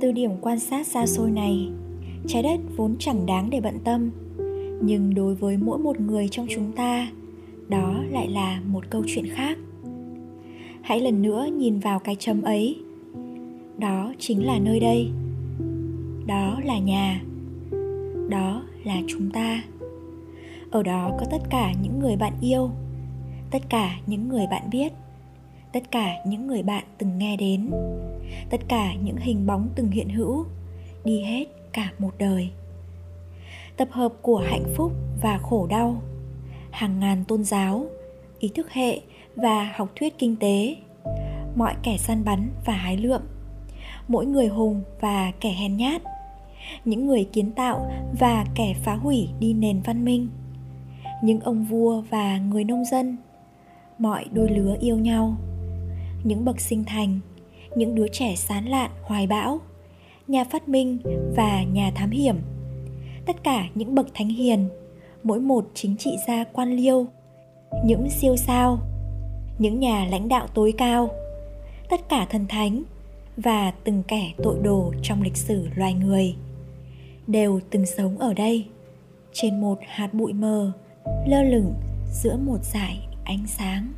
Từ điểm quan sát xa xôi này. Trái đất vốn chẳng đáng để bận tâm. Nhưng đối với mỗi một người trong chúng ta, đó lại là một câu chuyện khác. Hãy lần nữa nhìn vào cái chấm ấy. Đó chính là nơi đây. Đó là nhà. Đó là chúng ta. Ở đó có tất cả những người bạn yêu, tất cả những người bạn biết tất cả những người bạn từng nghe đến. Tất cả những hình bóng từng hiện hữu, đi hết cả một đời. Tập hợp của hạnh phúc và khổ đau, hàng ngàn tôn giáo, ý thức hệ và học thuyết kinh tế, mọi kẻ săn bắn và hái lượm, mỗi người hùng và kẻ hèn nhát, những người kiến tạo và kẻ phá hủy đi nền văn minh, những ông vua và người nông dân, mọi đôi lứa yêu nhau những bậc sinh thành, những đứa trẻ sán lạn, hoài bão, nhà phát minh và nhà thám hiểm. Tất cả những bậc thánh hiền, mỗi một chính trị gia quan liêu, những siêu sao, những nhà lãnh đạo tối cao, tất cả thần thánh và từng kẻ tội đồ trong lịch sử loài người đều từng sống ở đây, trên một hạt bụi mờ lơ lửng giữa một dải ánh sáng.